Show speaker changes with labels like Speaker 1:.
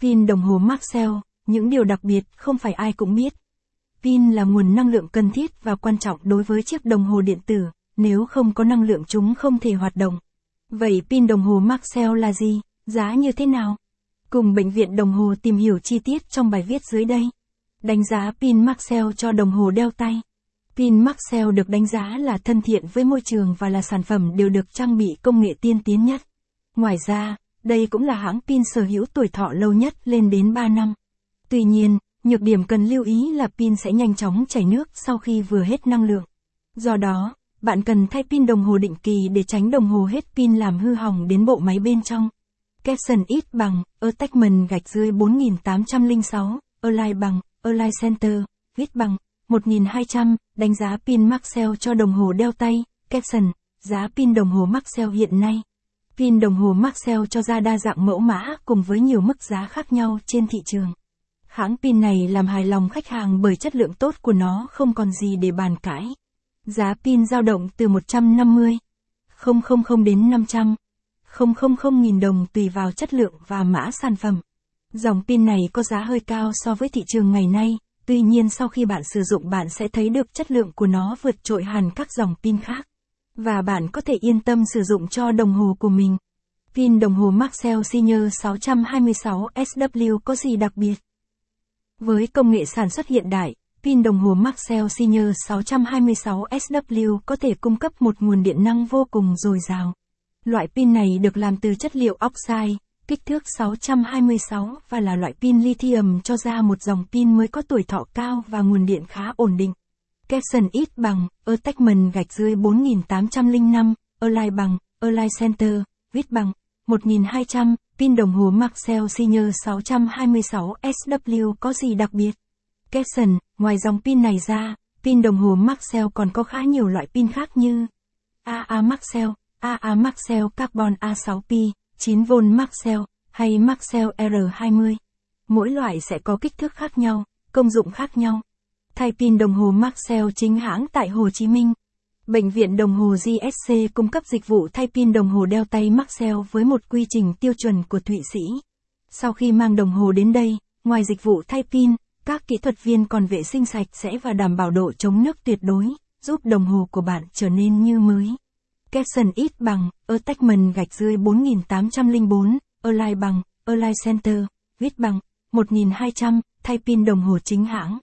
Speaker 1: Pin đồng hồ Maxell, những điều đặc biệt không phải ai cũng biết. Pin là nguồn năng lượng cần thiết và quan trọng đối với chiếc đồng hồ điện tử, nếu không có năng lượng chúng không thể hoạt động. Vậy pin đồng hồ Maxell là gì? Giá như thế nào? Cùng bệnh viện đồng hồ tìm hiểu chi tiết trong bài viết dưới đây. Đánh giá pin Maxell cho đồng hồ đeo tay. Pin Maxell được đánh giá là thân thiện với môi trường và là sản phẩm đều được trang bị công nghệ tiên tiến nhất. Ngoài ra, đây cũng là hãng pin sở hữu tuổi thọ lâu nhất lên đến 3 năm. Tuy nhiên, nhược điểm cần lưu ý là pin sẽ nhanh chóng chảy nước sau khi vừa hết năng lượng. Do đó, bạn cần thay pin đồng hồ định kỳ để tránh đồng hồ hết pin làm hư hỏng đến bộ máy bên trong. Capson ít bằng, Attachment gạch dưới 4806, Align bằng, Align Center, viết bằng, 1200, đánh giá pin Maxell cho đồng hồ đeo tay, Capson, giá pin đồng hồ Maxell hiện nay. Pin đồng hồ Maxell cho ra đa dạng mẫu mã cùng với nhiều mức giá khác nhau trên thị trường. Hãng pin này làm hài lòng khách hàng bởi chất lượng tốt của nó không còn gì để bàn cãi. Giá pin dao động từ 150 000 đến 500 000 nghìn đồng tùy vào chất lượng và mã sản phẩm. Dòng pin này có giá hơi cao so với thị trường ngày nay, tuy nhiên sau khi bạn sử dụng bạn sẽ thấy được chất lượng của nó vượt trội hẳn các dòng pin khác. Và bạn có thể yên tâm sử dụng cho đồng hồ của mình. Pin đồng hồ Maxell Senior 626 SW có gì đặc biệt? Với công nghệ sản xuất hiện đại, pin đồng hồ Maxell Senior 626 SW có thể cung cấp một nguồn điện năng vô cùng dồi dào. Loại pin này được làm từ chất liệu oxide, kích thước 626 và là loại pin lithium cho ra một dòng pin mới có tuổi thọ cao và nguồn điện khá ổn định. Caption ít bằng, Attachment gạch dưới 4805, Align bằng, Align Center, viết bằng, 1200, pin đồng hồ Maxell Senior 626 SW có gì đặc biệt? Caption, ngoài dòng pin này ra, pin đồng hồ Maxell còn có khá nhiều loại pin khác như AA Maxell, AA Maxell Carbon A6P, 9V Maxell, hay Maxell R20. Mỗi loại sẽ có kích thước khác nhau, công dụng khác nhau. Thay pin đồng hồ Maxell chính hãng tại Hồ Chí Minh. Bệnh viện đồng hồ GSC cung cấp dịch vụ thay pin đồng hồ đeo tay Maxell với một quy trình tiêu chuẩn của Thụy Sĩ. Sau khi mang đồng hồ đến đây, ngoài dịch vụ thay pin, các kỹ thuật viên còn vệ sinh sạch sẽ và đảm bảo độ chống nước tuyệt đối, giúp đồng hồ của bạn trở nên như mới. Capson ít bằng, Attachment gạch dưới 4804, Align bằng, Align Center, viết bằng, 1200, thay pin đồng hồ chính hãng.